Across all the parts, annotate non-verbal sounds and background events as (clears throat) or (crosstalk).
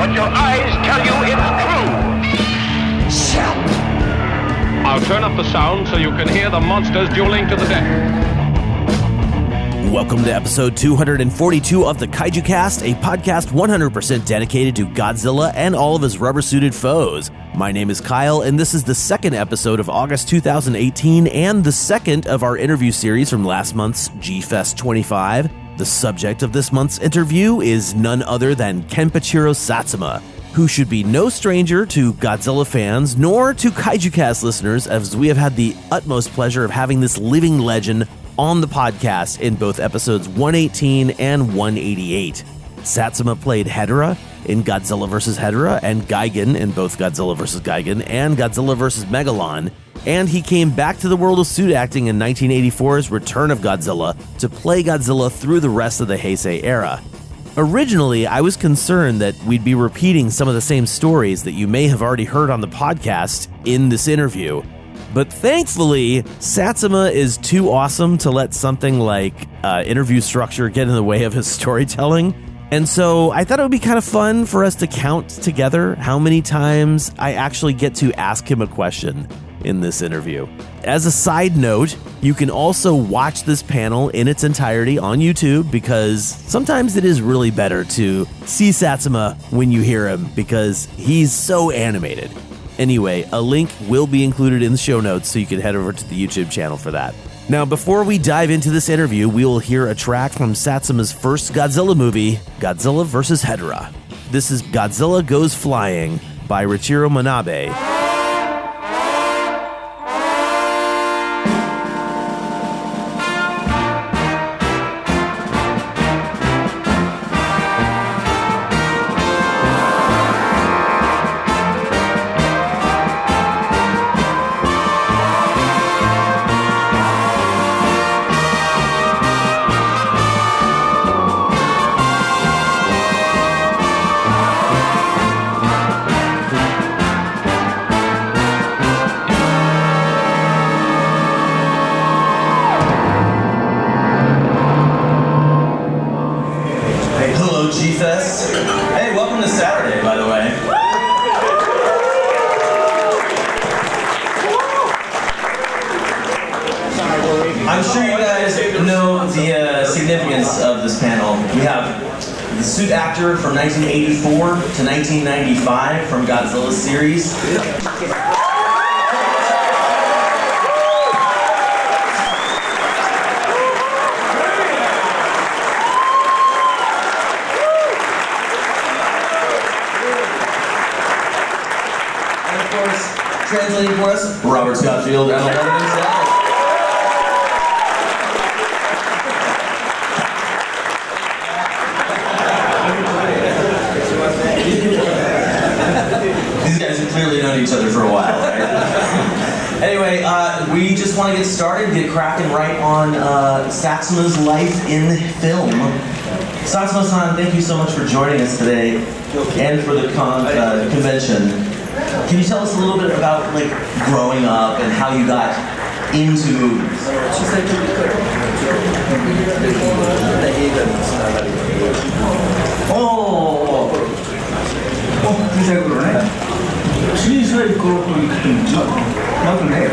But your eyes tell you it's true. I'll turn up the sound so you can hear the monsters dueling to the death. Welcome to episode 242 of the Kaiju Cast, a podcast 100% dedicated to Godzilla and all of his rubber suited foes. My name is Kyle, and this is the second episode of August 2018 and the second of our interview series from last month's G Fest 25. The subject of this month's interview is none other than Kenpachiro Satsuma, who should be no stranger to Godzilla fans nor to Kaiju Cast listeners, as we have had the utmost pleasure of having this living legend on the podcast in both episodes 118 and 188. Satsuma played Hedorah in Godzilla vs. Hedorah and Gigan in both Godzilla vs. Gigan and Godzilla vs. Megalon. And he came back to the world of suit acting in 1984's Return of Godzilla to play Godzilla through the rest of the Heisei era. Originally, I was concerned that we'd be repeating some of the same stories that you may have already heard on the podcast in this interview. But thankfully, Satsuma is too awesome to let something like uh, interview structure get in the way of his (laughs) storytelling. And so I thought it would be kind of fun for us to count together how many times I actually get to ask him a question in this interview. As a side note, you can also watch this panel in its entirety on YouTube because sometimes it is really better to see Satsuma when you hear him because he's so animated. Anyway, a link will be included in the show notes so you can head over to the YouTube channel for that. Now, before we dive into this interview, we will hear a track from Satsuma's first Godzilla movie, Godzilla vs. Hedorah. This is Godzilla Goes Flying by Riichiro Manabe. uh, Satsuma's life in film. Satsuma-san, thank you so much for joining us today and for the con- uh, convention. Can you tell us a little bit about like growing up and how you got into movies? 小さい時から映画につながるおお小さい頃ね小さい頃といってもまずね、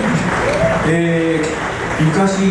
えー昔、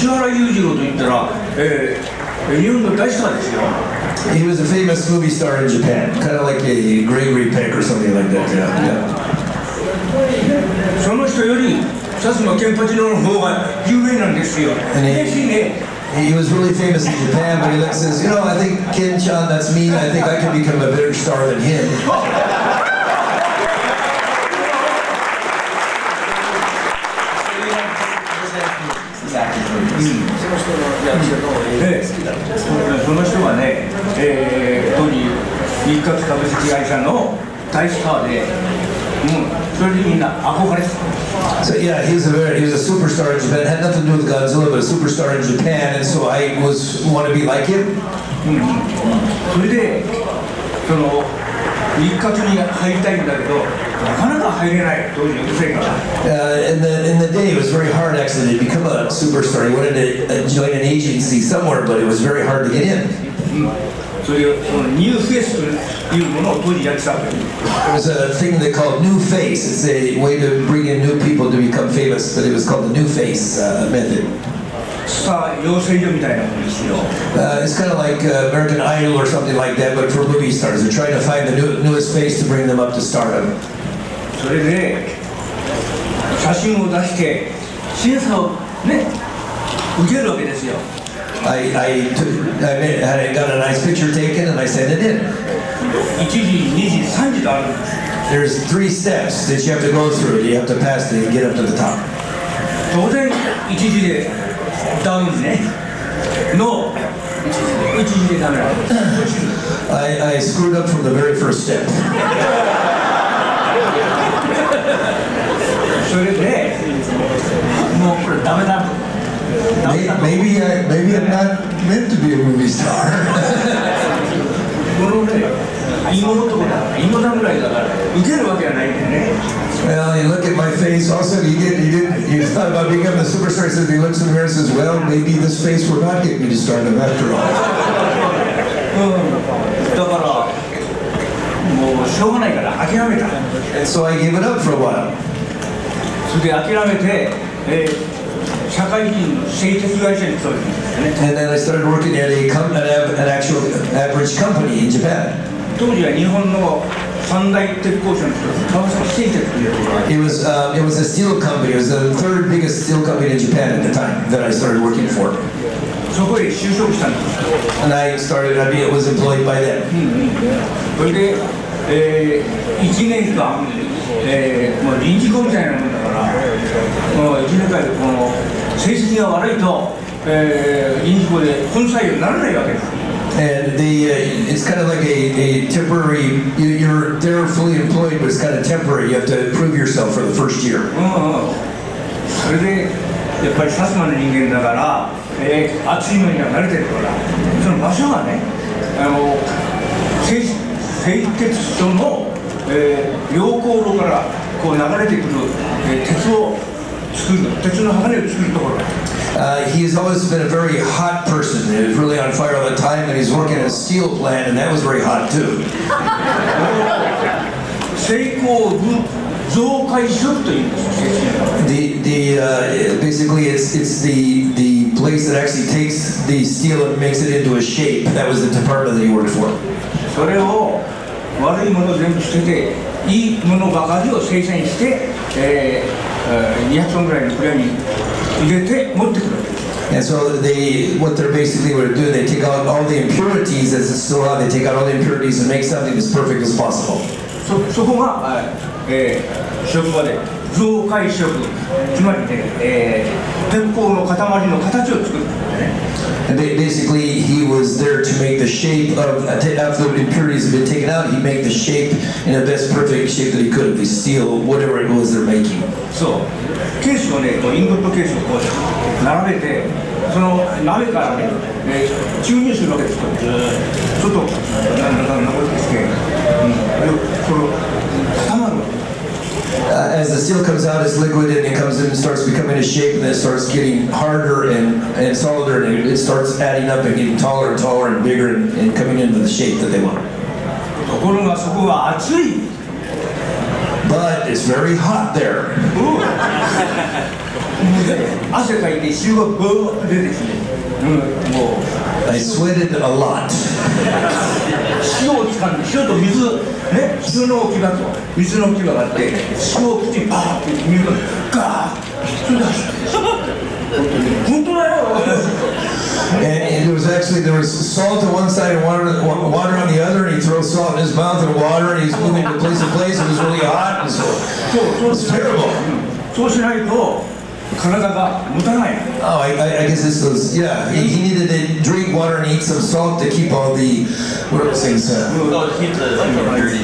石原裕次郎といったら、えー日本の大スターですよ He was a famous movie star in Japan, kind of like a Gregory Peck or something like that. Yeah, yeah. その人より薩摩ケンパチの方が有名なんですよ嬉しいね He was really famous in Japan, but he like says, you know, I think Ken Chan, that's me. I think I can become a bigger star than him. (laughs) その人の役所の映画が好きだったんでその人はね、えー、当時日活株式会社の大スターで、うん、それでみんな憧れてた So yeah, he was a very, he was a superstar in Japan. It had nothing to do with Godzilla, but a superstar in Japan, and so I was want to be like him. それでその日活に入りたいんだけどなかなか入れない当時うるせえから Uh, in the in the day, it was very hard actually to become a superstar. He wanted to uh, join an agency somewhere, but it was very hard to get in. そういうそのニューフェイスというものを当時やってたわけ There was a thing they called New Face. It's a way to bring in new people to become famous, but it was called the New Face uh, method. スター養成所みたいなもんですよ Uh, it's kind of like uh, American Idol or something like that, but for movie stars. They're trying to find the new, newest face to bring them up to stardom. それで写真を出して審査をね受けるわけですよ I, I, took, I, made, I got a nice picture taken and I sent it in. 1時2時3時とあるんです There's three steps that you have to go through. You have to pass to get up to the top. 当然1時で ダウンねの1時でダメなの落ちる I, I screwed up from the very first step. それでもうこれダメだとダメだと Maybe, I, maybe I'm not meant to be a movie star. このね芋のとこだ芋だぐらいだから受けるわけはないんだよね well, you look at my face. Also, you get, you did, you thought about becoming a superstar. So he looks in the mirror and says, "Well, maybe this face will not get me to stardom after all." うんだからもうしょうがないから諦めた And so I gave it up for a while. それで諦めて、えー社会人の製鉄会社に勤めてるんですよね And then I started working at a com- an, av- an actual average company in Japan. 当時は日本の三大鉄工所の一つ川崎製鉄というところがあって It was um, it was a steel company. It was the third biggest steel company in Japan at the time that I started working for. そこへ就職したんです And I started. I was employed by them. それで、え1年間、えーもう臨時工みたいなもんだからもう1年間でこの成績が悪いと、えー臨時工で本採用にならないわけです And the uh, it's kind of like a, a temporary. You, you're they're fully employed, but it's kind of temporary. You have to prove yourself for the first year. うんうんそれでやっぱり薩摩の人間だから、えー暑いのには慣れてるからその場所がねあの製製鉄所の、えー溶鉱炉からこう流れてくる、えー鉄を作る鉄の鋼を作るところ Uh, he's always been a very hot person. He was really on fire all the time, and he's working at a steel plant, and that was very hot too. 成功部増改色というんですよ正式には The the uh, basically it's it's the the place that actually takes the steel and makes it into a shape. That was the department that he worked for. それを悪いものを全部捨てていいものばかりを生産して、えーえー200トンぐらいの蔵に 入れて持ってくるわけです And so they what they're basically what they're doing, they take out all the impurities as it's still on. They take out all the impurities and make something as perfect as possible. そそこが、あえー職場で増改色つまりね、えー鉄鋼の塊の形を作るんですね And ba- basically, he was there to make the shape of after the impurities had been taken out. He'd make the shape in the best perfect shape that he could of the steel, whatever it was they're making. そう ケースをねこうインゴットケースをこう並べてその鍋からね、えー注入するわけですよちょっとなんだかんだこして、うん、でその固まるわけ Uh, as the steel comes out as liquid and it comes in and starts becoming a shape, and then it starts getting harder and, and solider, and it, it starts adding up and getting taller and taller and bigger and, and coming into the shape that they want. ところがそこが熱い But it's very hot there. (laughs) 汗かいて出てきて、うん、もう。I sweated a lot. 塩を塩と水。の置き場と。水の置き場があって塩を口にバーって水がガーッそれで走って actually there was salt on one side and water water on the other, and he throws salt in his mouth and water, and he's moving from place to place. It was really hot, and so そうそう it's terrible. そうしないと体が持たない Oh, I, I, I guess this was yeah. He, he needed to drink water and eat some salt to keep all the what are those things uh,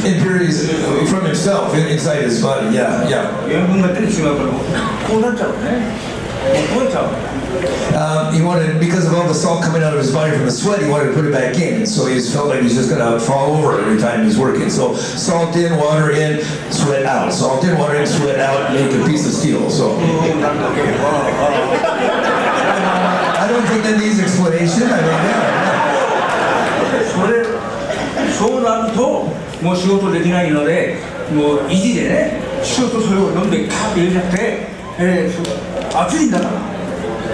impurities from himself in- inside his body. Yeah, yeah. 塩分が出てしまうからこうなっちゃうねもう取れちゃう Um, he wanted because of all the salt coming out of his body from the sweat, he wanted to put it back in. So he just felt like he was just going to fall over every time he was working. So salt in, water in, sweat out. Salt in, water in, sweat out, make a piece of steel. So なんだっけあ I don't think that needs explanation. I mean, yeah. それそうなるともう仕事できないのでもう意地でね塩とそれを飲んでカーッて入れちゃって、えーそう 熱いんだから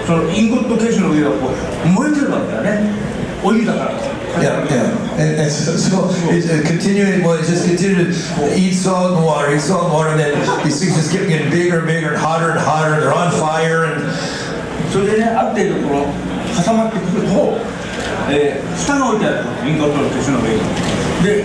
そのインゴットケースの上がこう燃えてるわけだよねお湯だから Yeah, yeah. And, and so, so it's uh, continuing, well, it just continued to eat salt and water, eat salt and water, and then these things just kept getting bigger and bigger and hotter and hotter, and they're on fire, and それでねある程度この固まってくると、えー蓋が置いてあるインゴットのケースの上にで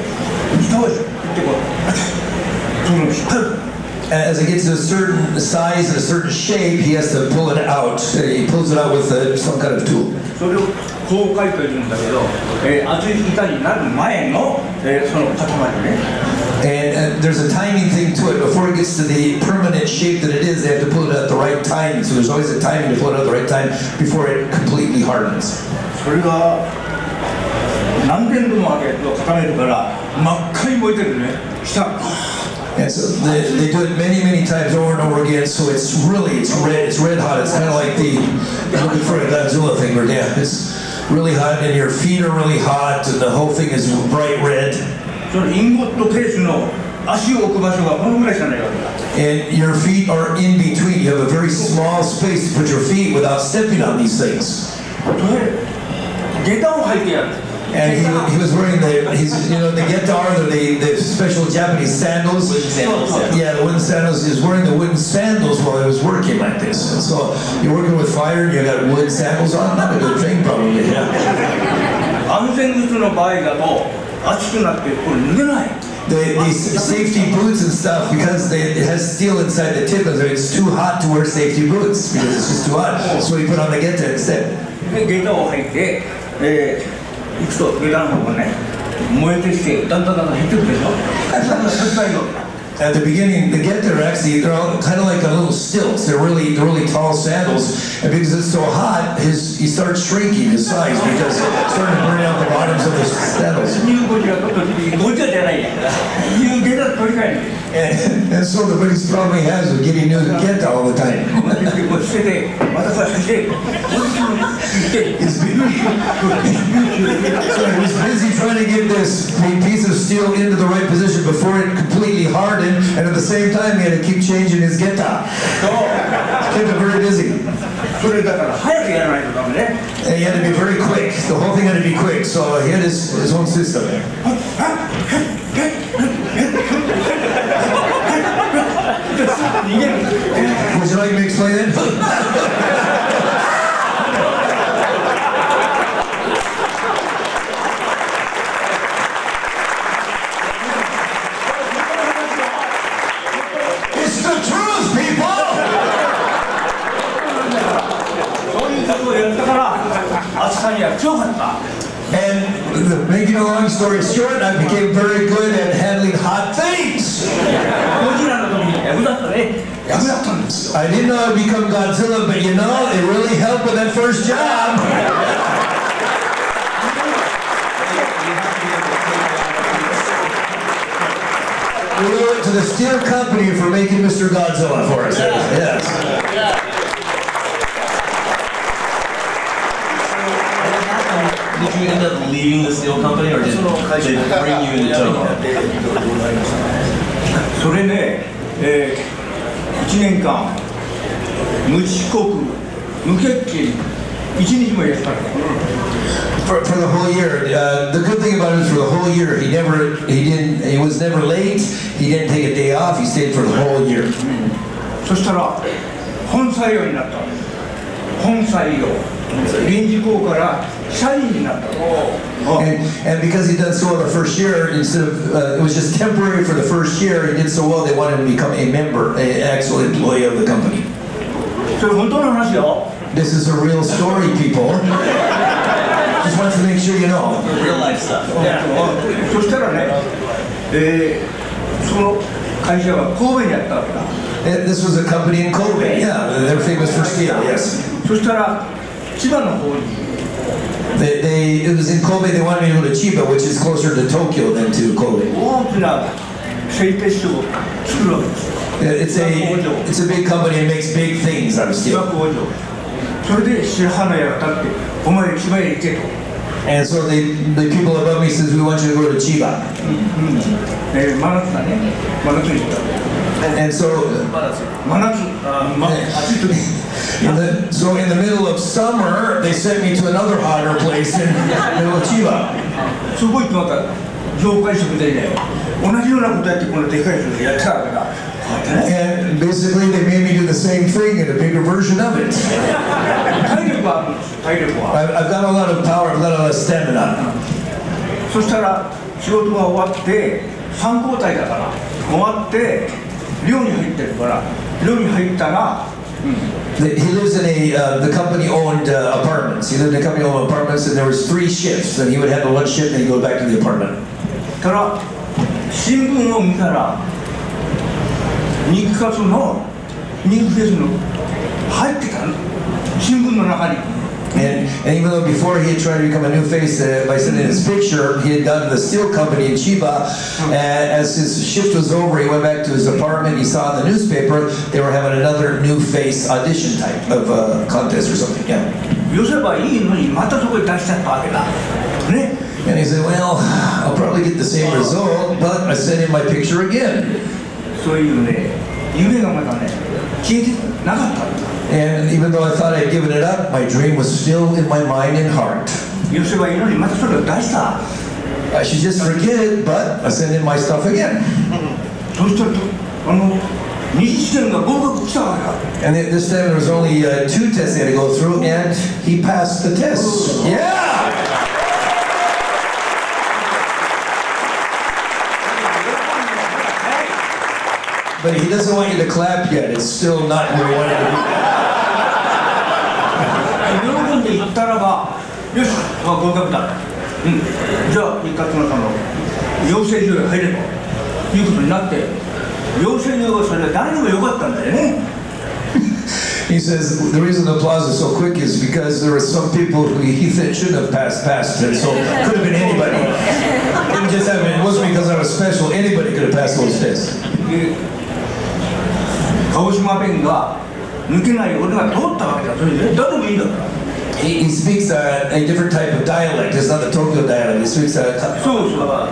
蓋を振ってこうその引っ張る as it gets to a certain size and a certain shape, he has to pull it out. He pulls it out with uh, some kind of tool. それをこう書いているんだけど、えー、熱い板になる前の、えーその塊ね And uh, there's a timing thing to it. Before it gets to the permanent shape that it is, they have to pull it at the right time. So there's always a timing to pull it at the right time before it completely hardens. それが何千度も上げると固めるから真っ赤に燃えてるね下 And so they, they do it many, many times over and over again. So it's really, it's red, it's red hot. It's kind of like the, I'm looking for a Godzilla thing where, yeah, it's really hot and your feet are really hot and the whole thing is bright red. そのインゴットケースの足を置く場所がこのぐらいしかないわけだ And your feet are in between. You have a very small space to put your feet without stepping on these things. それ下駄を履いてやる and he, he was wearing the you know the geta the, the special Japanese sandals. Wooden sandals. Yeah. yeah, the wooden sandals. He was wearing the wooden sandals while he was working like this. And so you're working with fire and you got wooden sandals on. Not a good thing, probably. Yeah. 安全靴の場合だと熱くなってこれ脱げない。The, the safety boots and stuff because they, it has steel inside the tip, so it's too hot to wear safety boots because it's just too hot. So he put on the geta instead. で、ゲタを履いて、えー行くと上からの方がね燃えてきてだんだんだんだん減ってくるでしょ？(laughs) だんだん減ったよ at the beginning, the geta actually, they're all kind of like a little stilts. They're really, they're really tall sandals. And because it's so hot, his, he starts shrinking his size because it's starting to burn out the bottoms of his saddles. and, and so the biggest problem he has with getting new to get there all the time. he's, so he's busy trying to get this piece of steel into the right position before it completely hardens learning, and at the same time, he had to keep changing his geta. So, kept him very busy. And he had to be very quick. The whole thing had to be quick, so he had his, his own system there. (laughs) Would you like me to explain it? (laughs) から暑さには強かった And the- making a long story short, I became very good at handling hot things. ゴジラの時に役立ったね役立ったんです I didn't know I'd become Godzilla, but you know, it really helped with that first job. We owe it to the steel company for making Mr. Godzilla for us. Yes. You end up leaving the steel company or did they bring you into Tokyo? それね、えー、1年間無遅刻無欠勤一日も休まない For, for the whole year. Uh, the good thing about it is for the whole year, he never, he didn't, he was never late. He didn't take a day off. He stayed for the whole year. そしたら本採用になった本採用臨時校から 社員になったの And, and because he done so well the first year, instead of uh, it was just temporary for the first year, he did so well they wanted him to become a member, an actual employee of the company. それ本当の話よ This is a real story, people. (laughs) Just want to make sure you know. Real life stuff. そしたらね、えーその会社は神戸にあったわけだ And This was a company in Kobe. Yeah, they're famous for steel. Yes. そしたら千葉の方に They, they it was in Kobe. They wanted me to go to Chiba, which is closer to Tokyo than to Kobe. 大きな製鉄所を作るわけですよ It's a it's a big company. It makes big things out of 千葉 steel. 工場それで白羽の矢が立ってお前千葉へ行けと And so they, the people above me says, we want you to go to Chiba. えー真夏だね真夏に行った And so, 真夏、ま、暑い時 in the, so in the middle of summer, they sent me to another hotter place in the middle of Chiba. そこ行ってまた業界職でね同じようなことやってこのでかい人でやってたわけだこうやってね And basically, they made me do the same thing in a bigger version of it. 体力はあるんです体力は I've, I've got a lot of power, I've got a lot of stamina. そしたら仕事が終わって3交代だから終わって寮に入ってるから寮に入ったら The- He lives in a, uh, the company owned uh, apartments. He lived in a company owned apartments, and there was three shifts. And he would handle one shift, and he'd go back to the apartment. から新聞を見たら 日活のニューフェスの入ってたの新聞の中に And, and even though before he had tried to become a new face uh, by sending his picture, he had gone to the steel company in Chiba. And as his shift was over, he went back to his apartment. He saw in the newspaper they were having another new face audition type of uh, contest or something. Yeah. 寄せばいいのにまたそこに出しちゃったわけだね And he said, Well, I'll probably get the same result, but I sent in my picture again. そういうね夢がまだね消えてなかったんだ And even though I thought I'd given it up, my dream was still in my mind and heart. 寄せばいいのにまたそれを出した I should just forget it, but I sent in my stuff again. (laughs) そしたらとあの二次試験が合格来たわけだ And th- this time there was only uh, two tests he had to go through, and he passed the tests. Yeah! But he doesn't want you to clap yet. It's still not where he wanted to be. 喜んで行ったらばよしあ合格だうんじゃあ一括のさんの養成所へ入れということになって養成所がそれは誰でもよかったんだよね He (laughs) says the reason the applause is so quick is because there were some people who he th- should have passed passed it, so it could have been anybody. It didn't just happen. It wasn't because I was special. Anybody could have passed those tests. で鹿児島弁が抜けない俺が通ったわけだそれで誰でもいいんだから He, he speaks uh, a different type of dialect. It's not the Tokyo dialect. He speaks uh, Ka- そうそうあ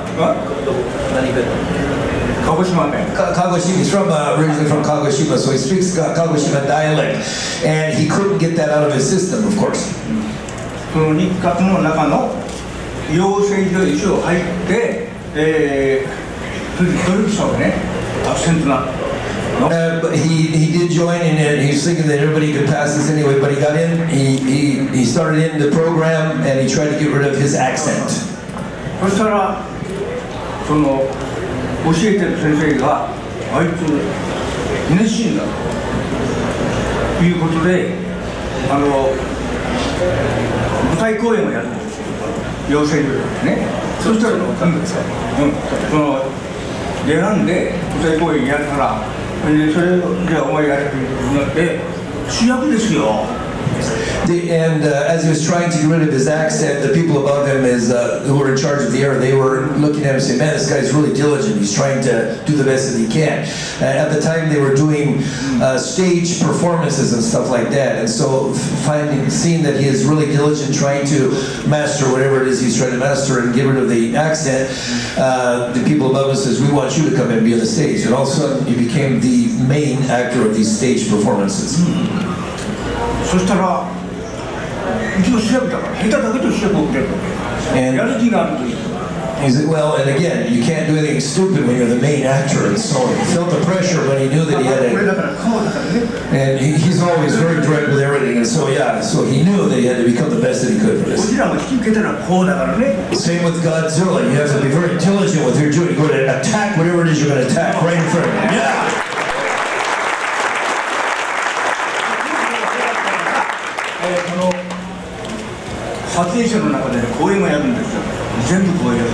鹿児島弁 Ka- Kagoshima. He's from uh, originally from Kagoshima, so he speaks Ka- Kagoshima dialect, and he couldn't get that out of his system, of course. その日活の中の養成所へ一応入ってえー、それで努力したわけねアクセントな Uh, but he, he did join and he was thinking that everybody could pass this anyway, but he got in, he, he, he started in the program and he tried to get rid of his accent. そしたらその教えてる先生があいつ熱心だということであの舞台公演をやるんです養成所でねそしたら、うん、その選んで舞台公演やるからえー、それじゃあ思い出してみて主役ですよ The, and uh, as he was trying to get rid of his accent, the people above him is, uh, who were in charge of the air, they were looking at him and saying, man, this guy's really diligent. He's trying to do the best that he can. Uh, at the time, they were doing uh, stage performances and stuff like that. And so finding, seeing that he is really diligent trying to master whatever it is he's trying to master and get rid of the accent, uh, the people above him says, we want you to come and be on the stage. And all of a sudden, he became the main actor of these stage performances. そしたら 一応主役だから下手だけど主役をくれるわけ And- やる気があるといい He said, well, and again, you can't do anything stupid when you're the main actor. And so he felt the pressure when he knew that he こ had れ to. だから顔だからね And he, he's always very direct with everything. And so, yeah, so he knew that he had to become the best that he could for ゴ this. ジラも引き受けたらこうだからね Same with Godzilla. You have to be very diligent with your doing. You're going to attack whatever it is you're going to attack right in front of you. Yeah! 撮影者の中でね公演をやるんですよ全部公演やる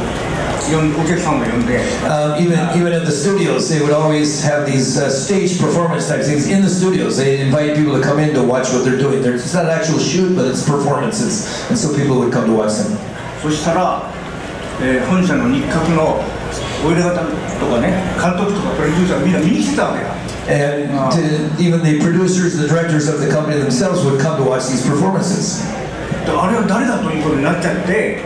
呼んお客さんを呼んで Um, even even at the studios, they would always have these uh, stage performance type things in the studios. They invite people to come in to watch what they're doing. There's, it's not actual shoot, but it's performances, and so people would come to watch them. そしたら、えー本社の日活のおいら方とかね監督とかプロデューサーみんな見に来てたわけよ And to, even the producers, the directors of the company themselves would come to watch these performances. であれは誰だということになっちゃって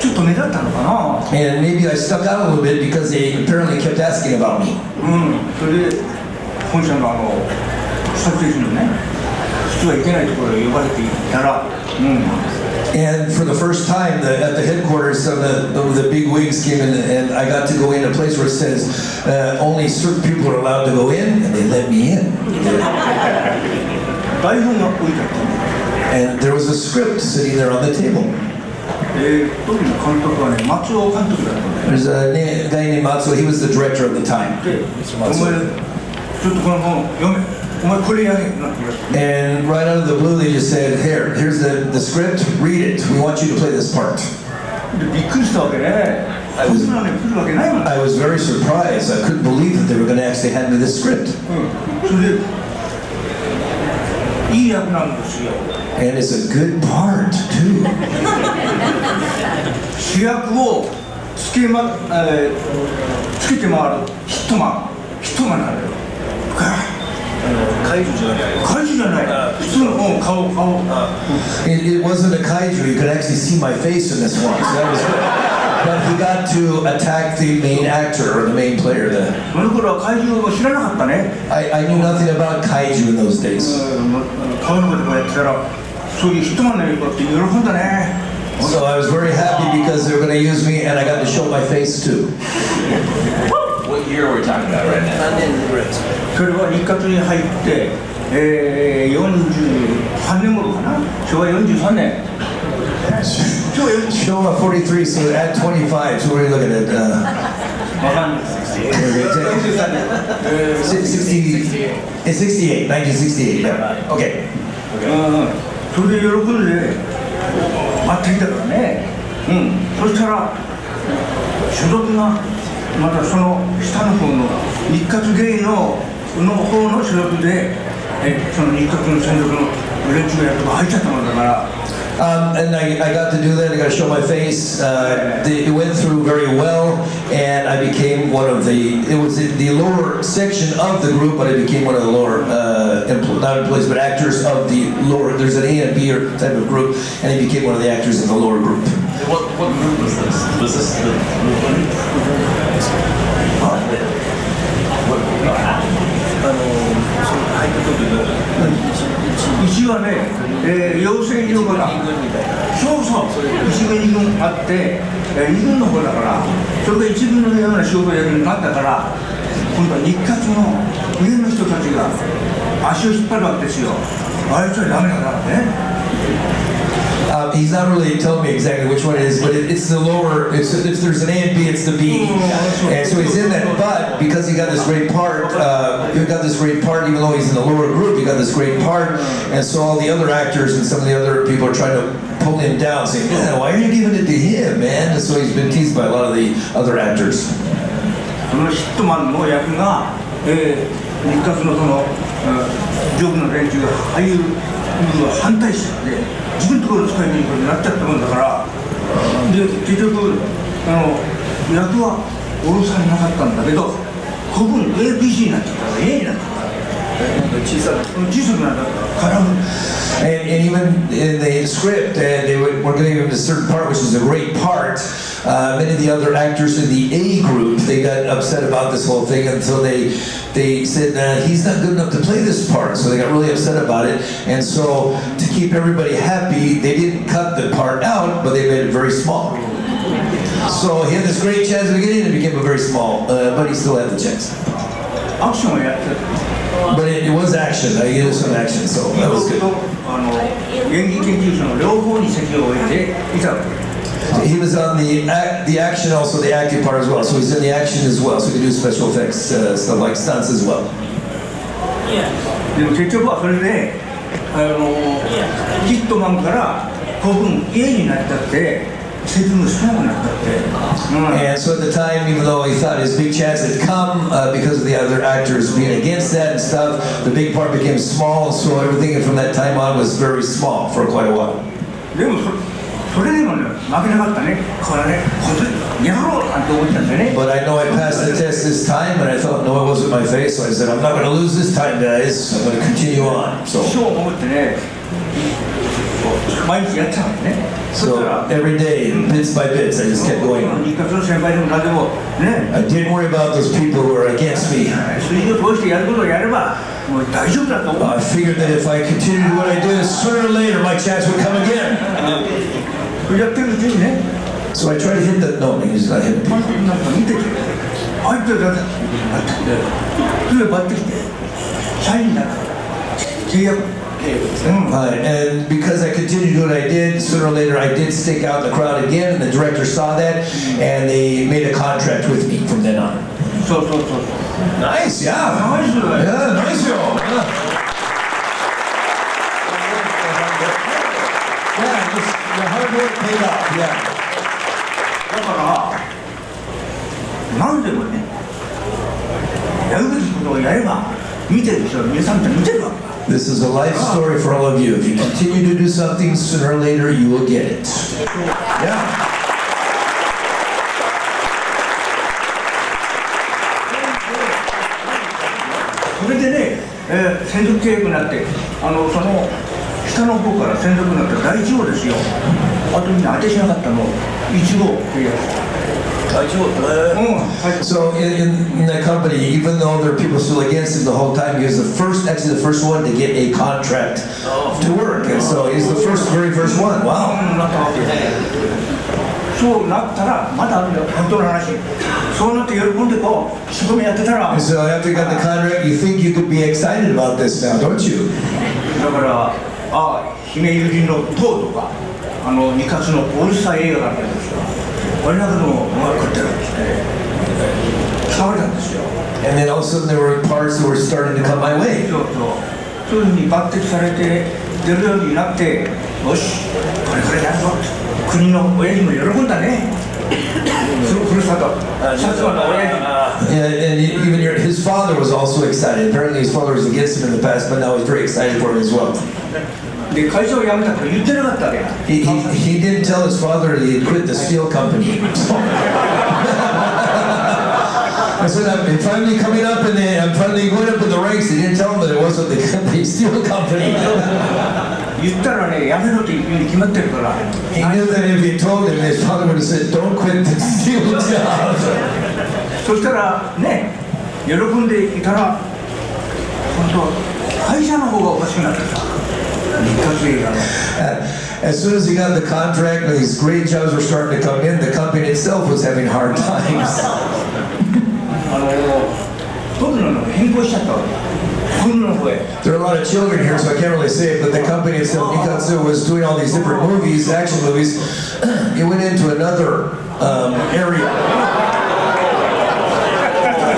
ちょっと目立ったのかな And maybe I stuck out a little bit because they apparently kept asking about me. うんそれで本社のあの撮影所のね人はいけないところへ呼ばれていったらうん、 And for the first time, the, at the headquarters, some of the, the, the big wigs came in, and I got to go in a place where it says uh, only certain people are allowed to go in, and they let me in. 台本が置いてあったの (laughs) And there was a script sitting there on the table. えー、当時の監督はね松尾監督だったんだよ There's a na- guy named Matsuo. He was the director of the time. でお前ちょっとこの本読めお前これやれなんて言われて And right out of the blue, they just said, "Here, here's the, the script. Read it. We want you to play this part." でびっくりしたわけねこいつらね来るわけないもん I was very surprised. I couldn't believe that they were going to actually hand me this script. それでいい役なんですよ And it's a good part too. 主役をつけ,、まえーつけて回るヒットマンヒットマンなんだよ怪獣じゃない怪獣じゃない普通のうん顔顔 It, it wasn't a kaiju. You could actually see my face in this one. So that was good. But he got to attack the main actor or the main player. The, その頃は怪獣を知らなかったね I, I knew nothing about kaiju in those days. So I was very happy because they were going to use me and I got to show my face too. what year are we talking about right now? それは日活に入って、えー、43年頃かな昭和43年昭和43 Showa 43, so at 25, so what are you looking at? Uh, わかんない63 68, 1968, uh, yeah. Okay. うんそれで喜んで待っていたからね。うん。そしたら所属がまたその下の方の日活芸能の方の所属でえその日活の専属の連中がやっと入っちゃったもんだから Um, and I, I got to do that. I got to show my face. Uh, the, it went through very well, and I became one of the. It was the, the lower section of the group, but I became one of the lower, uh, empl- not employees, but actors of the lower. There's an A and B or type of group, and I became one of the actors in the lower group. What, what group was this? Was this the group? うちはね、えー、養成所からそうそう一軍二軍あって、えー、二軍の方だからそれが一軍のような仕事をやるようになったから今度は日活の上の人たちが足を引っ張るわけですよ。あいつはダメだからね。Uh, he's not really telling me exactly which one it is, but it, it's the lower. It's, if there's an A and B, it's the B. And so he's in that. But because he got this great part, uh, he got this great part, even though he's in the lower group, he got this great part. And so all the other actors and some of the other people are trying to pull him down, saying, "Man, why are you giving it to him, man?" And so he's been teased by a lot of the other actors. そのヒットマンの役が、えー、日活のその、うん 上部の連中が俳優には反対しちゃって自分のところの使いになっちゃったもん。だからで結局あの役は下ろされなかったん。だけど古文 ABC になっちゃったから A になっちゃったら小さくなったから And, and even in the script, uh, they would, were giving him a certain part, which is a great part. Uh, many of the other actors in the A group, they got upset about this whole thing until they they said uh, he's not good enough to play this part. So they got really upset about it. And so to keep everybody happy, they didn't cut the part out, but they made it very small. So he had this great chance at the beginning, and it became a very small, uh, but he still had the chance. アクションをやってた But it, it was action. I used some action, so that was と good. あの演技研究所の両方に席を置いていたわけ He was on the act, the action, also the acting part as well. So he's in the action as well. So he could do special effects, uh, stuff like stunts as well. でも結局はそれであのヒットマンから古文家になったって責務少なくなったって、うん And so at the time, even though he thought his big chance had come uh, because of the other actors being against that and stuff, the big part became small. So everything from that time on was very small for quite a while. でもそ それでもね負けなかったねこれねこいつやろうなんて思ったんだよね But I know I passed the test this time, and I thought, no, it wasn't my face. So I said, I'm not going to lose this time, guys. I'm going to continue on. そう So, 思ってねこう毎日やってたのねそした so ら every day, bits by bits, I just kept going. 日活の先輩でも何でもね I didn't worry about those people who were against me. 数字を通してやることをやればもう大丈夫だと思う I figured that if I continued what I did, sooner or later my chance would come again. So I tried to hit that note because I hit. Uh, and because I continued doing what I did, sooner or later I did stick out in the crowd again, and the director saw that, and they made a contract with me from then on. So, so, so. Nice, yeah. Nice, yeah, nice, yo. Yeah. Work paid off, yeah. だから何でもねやるべきことをやれば見てる人は皆さんって見てるわけだ This is a life story for all of you. If you continue to do something, sooner or later you will get it. Yeah. それでね、えー専属契約になってあのその下の方から専属になった第1号ですよあとみんな当てしなかったの1号契約うん最初 So in, in, in that company, even though there are people still against him the whole time, he was the first, actually the first one to get a contract to work. And so he's the first, very first one. Wow. そうなったらまだあるんだよ本当の話そうなって喜んでこう一生懸命やってたら so after you got the contract, you think you could be excited about this now, don't you? だからあ姫友人の塔とかあの三勝のオールスター映画があったんですよあれなんかでもうまくってるんですよ And then all of a sudden there were parts that were starting to come my way. そうそうそういうふうに抜擢されて出るようになってよしこれからやるぞ国の親にも喜んだねふふるさと薩摩の親に Yeah, and even your, his father was also excited. Apparently his father was against him in the past, but now he's very excited for him as well. で会社を辞めたから言ってなかったわけ He, he, he didn't tell his father he had quit the steel company. I said, I'm finally coming up and I'm finally going up in the ranks. They didn't tell him that it wasn't the, the steel company. 言ったらねやめろって言うに決まってるから He knew that if he told him, his father would have said, don't quit the steel job. そしたらね喜んでいたら本当会社の方がおかしくなってさ Uh, as soon as he got the contract and these great jobs were starting to come in, the company itself was having hard times. there are a lot of children here, so I can't really say it, but the company itself, Nikkatsu, was doing all these different movies, action movies. (clears throat) it went into another um, area.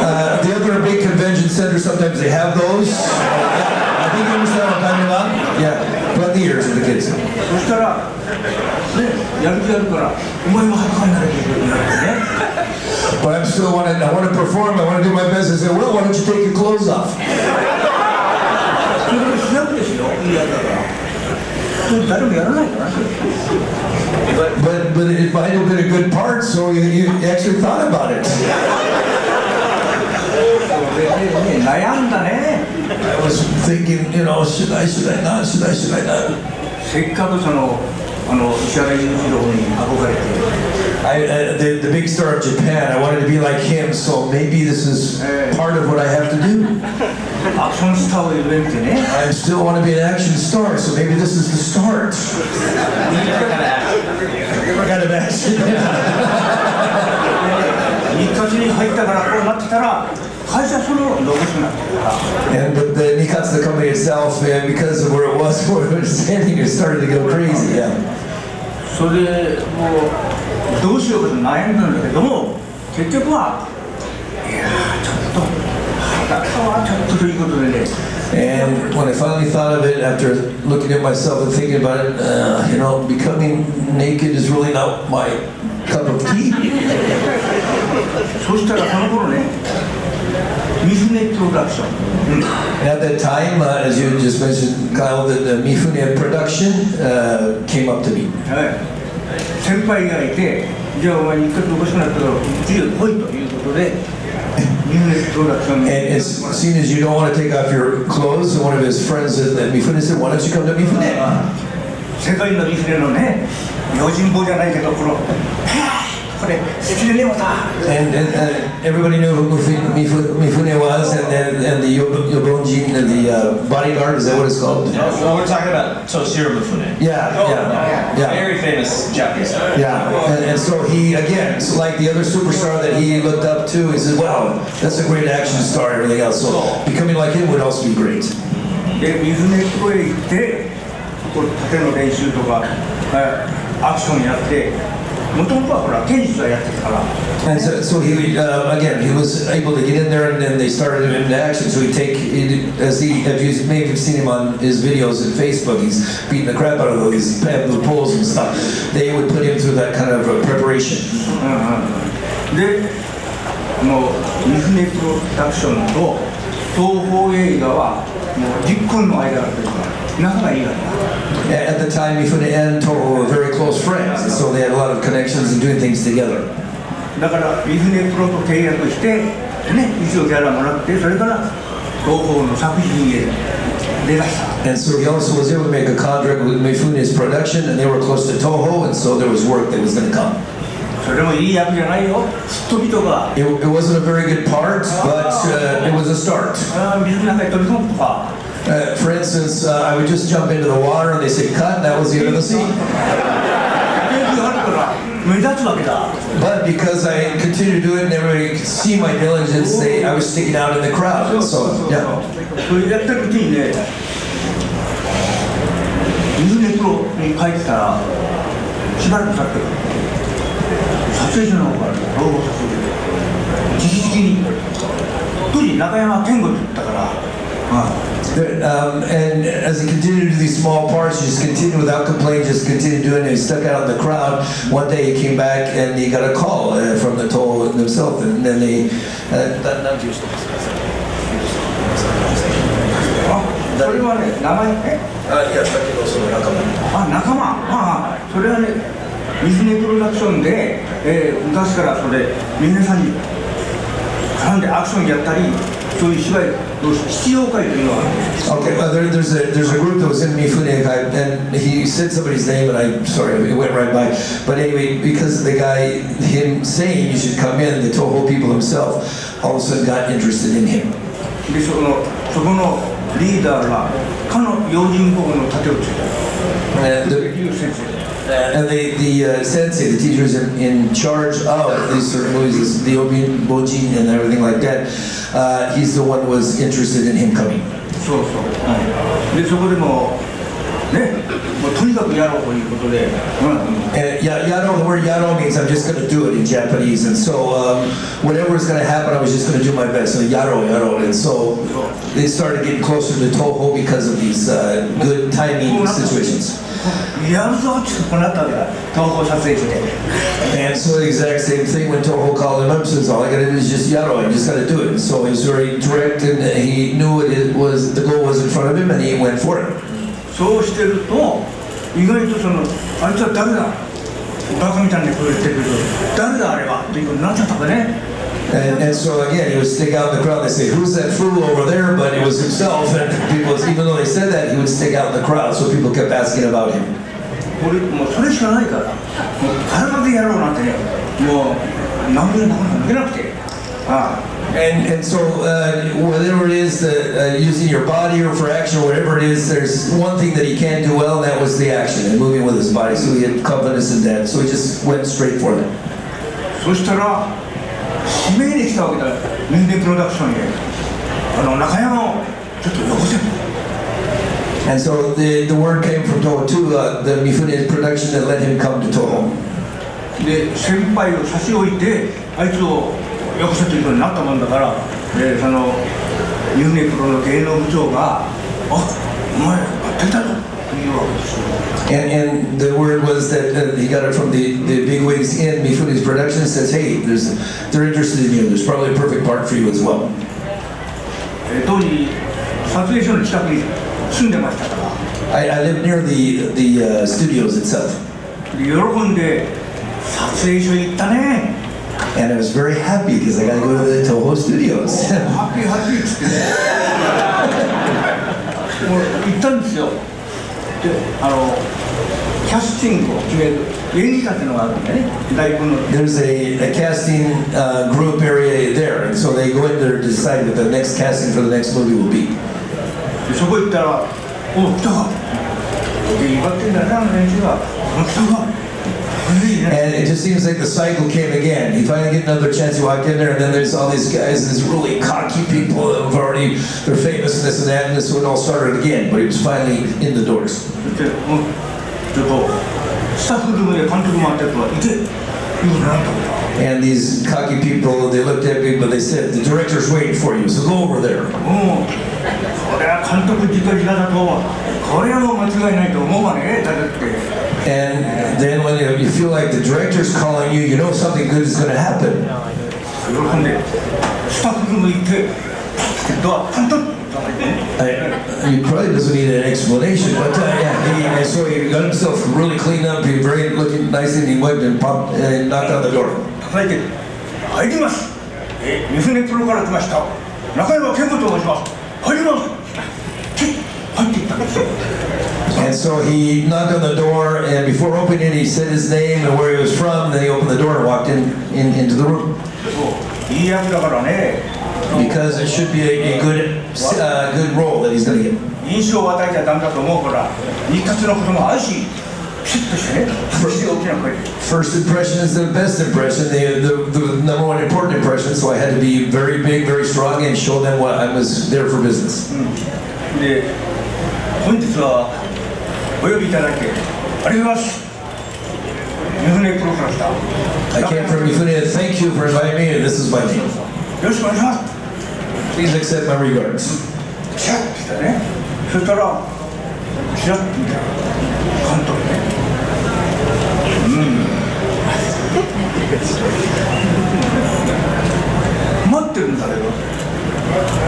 Uh, big convention center, sometimes they have those. I think you understand what I'm talking about. Yeah. plenty years with the kids. そしたらねやる気あるからお前も裸になれって言われてね (laughs) But I'm still want to, I want to perform, I want to do my best. I said, well, why don't you take your clothes off? (laughs) それで主役ですよいいやつだからそれ誰もやらないからね But, but it might have been a good part, so you, you actually thought about it. (laughs) でねね悩んだね I was thinking, you know, should I, should I not, should I, should I not? せっかくそのあの石原裕次郎に憧れて I, uh, the, the big star of Japan, I wanted to be like him, so maybe this is part of what I have to do. (laughs) アクションスターを呼べってね I still want to be an action star, so maybe this is the start. What kind of action? 日活に入ったからこうなってたら会社そのものおかしくなってるから And the, the Nikatsu, the company itself, and because of where it was, (laughs) where it was standing, it started to go crazy. Yeah. それでもうどうしようかと悩んだんだけども結局はいやーちょっと裸はちょっとということでね And when I finally thought of it, after looking at myself and thinking about it, uh, you know, becoming naked is really not my cup of tea. (laughs) そしたらその頃ね 三船プロダクション、うん And at that time, uh, as you just mentioned, Kyle, the, the Mifune production uh, came up to me. はい、先輩がいてじゃあお前一回おかしくなったからうちへ来いということで And as soon as you don't want to take off your clothes, one of his friends at Mifune said, Why don't you come to Mifune? 世界の三船のね用心棒じゃないけどこの はぁこれ好きでねまた And, and, and everybody knew who Mifu- Mifu- Mifune was, and, and, and the Yob- Yobonjin, the uh, bodyguard, is that what it's called? Well, we're talking about Toshiro Mifune. Yeah, yeah, yeah. Very famous Japanese star. Yeah, and, and so he, again, so like the other superstar that he looked up to, he said, wow, that's a great action star and everything else. So becoming like him would also be great. で三船プロへ行ってこう盾の練習とかえアクションやって もともとはほら剣術はやってたから And so, so he, uh, again, he was able to get in there and then they started him into action. So he'd take, as he, if you maybe have seen him on his videos on Facebook, he's beating the crap out of these the poles and stuff. They would put him through that kind of uh, preparation. でこの三船プロダクションと東宝映画はもう10分の間だったから仲がいいから at the time, Mifune and Toho were very close friends, and so they had a lot of connections and doing things together. And so he also was able to make a contract with Mifune's production, and they were close to Toho, and so there was work that was going to come. it wasn't a very good part, but uh, it was a start. Uh, for instance, uh, I would just jump into the water and they say cut, and that was the end of the scene. But because I continued to do it and everybody could see my diligence, they, I was sticking out in the crowd. So, yeah. それやってるうちにね水根プロに帰ってたらしばらく経って撮影所の方から老後撮影で直々に当時中山健吾って言ったから、うん But, um, and as he continued to do these small parts, he just continued without complaint, just continued doing it. He stuck out in the crowd. One day he came back and he got a call uh, from the toll himself, and then they. Uh, あそれはね名前えあ仲間ああそれはね水根プロダクションで、えー昔からそれ皆さんに絡んでアクションやったりそういう芝居 の必要会というのは Okay, well, there, there's a there's a group that was in Mifune, and he said somebody's name, and I'm sorry, it went right by. But anyway, because the guy, him saying you should come in, the Toho people himself, all of a sudden got interested in him. でそのそこのリーダーがかの用心棒の盾をついた And the, 竜先生 and the, the uh, sensei, the teachers in, in charge of these certain movies, the Obin Bojin and everything like that, uh, he's the one who was interested in him coming. そうそう、でそこでもねもうとにかくやろうということで、うん、 And ya- yaro, the word yaro means I'm just going to do it in Japanese. And so um, whatever was going to happen, I was just going to do my best. So yaro, yaro. And so they started getting closer to Toho because of these uh, good timing situations. やるぞってこうなったわけだ東宝撮影所で And so the exact same thing when Toho called him up, says all I got to do is just yaro. I just got to do it. So he was very direct and he knew it was, the goal was in front of him and he went for it. そうしてると意外とそのあいつは誰だバカみたいにこう言ってるけど誰だあれはっていうことになっちゃったんだね And, and so again, he would stick out in the crowd. They say, "Who's that fool over there?" But it was himself. And people, even though they said that, he would stick out in the crowd. So people kept asking about him. 俺もうそれしかないからもう体でやろうなんてねもう何分も抜けなくてああ And, and so, uh, whatever it is, that, uh, using your body or for action or whatever it is, there's one thing that he can do well, and that was the action and moving with his body. So he had confidence in that. So he just went straight for it. そしたら 指名に来たわけだ。人間プロダクションにあの中山をちょっとよこせ。と And so the, the word came from Toho to uh, the Mifune production that let him come to Toho. で先輩を差し置いてあいつをよこせということになったもんだからでそのユーネプロの芸能部長が「あお前やってきたぞ」というわけですよ And, and the word was that, he got it from the, the big wigs in Mifune's production. Says, hey, there's they're interested in you. There's probably a perfect part for you as well. 当時撮影所の近くに住んでましたから。I, I live near the the、uh, studios itself. And I was very happy because I got to go to the Toho Studios. Oh, happy, happy. (laughs) であのキャスティングを決める演技科っていうのがあるんだよね大根の There's a, a casting uh, group area there. And so they go in there to decide what the next casting for the next movie will be. でそこ行ったら「お来たか」で威張ってんだなあの連中が「お来たか」(laughs) And it just seems like the cycle came again. You finally get another chance, you walk in there, and then there's all these guys, these really cocky people that have already, they're famous and this and that, and this one all started again, but he was finally in the doors. And these cocky people, they looked at me, but they said, the director's waiting for you, so go over there. もうこれは監督直々だとこれはもう間違いないと思うわねだって。 And then when you, you feel like the director's calling you, you know something good is going to happen. 喜んでスタッフルーム行ってドアカントン I, he probably doesn't need an explanation, but uh, yeah, he, and so he got himself really cleaned up, he very looking nice, and he went and popped and knocked on the door. 叩いて入りますえ三船プロから来ました中山健吾と申します入りますチッ入っていったんですよ And so he knocked on the door, and before opening it, he said his name and where he was from. Then he opened the door and walked in, in into the room そういい役だからね because it should be a, a good uh, good role that he's going to get. 印象を与えちゃダメだと思うから日活のこともあるしピシッとしてねそして大きな声で First impression is the best impression, the, the, the number one important impression. So I had to be very big, very strong, and show them what I was there for business. で本日は お呼びいただいてありがとうございます I came from Mifune. Thank you for inviting me, this is my name. よろしくお願いします Please accept my regards. シャッて来たねそしたらチラッと見たら監督ねうん待ってるんだけど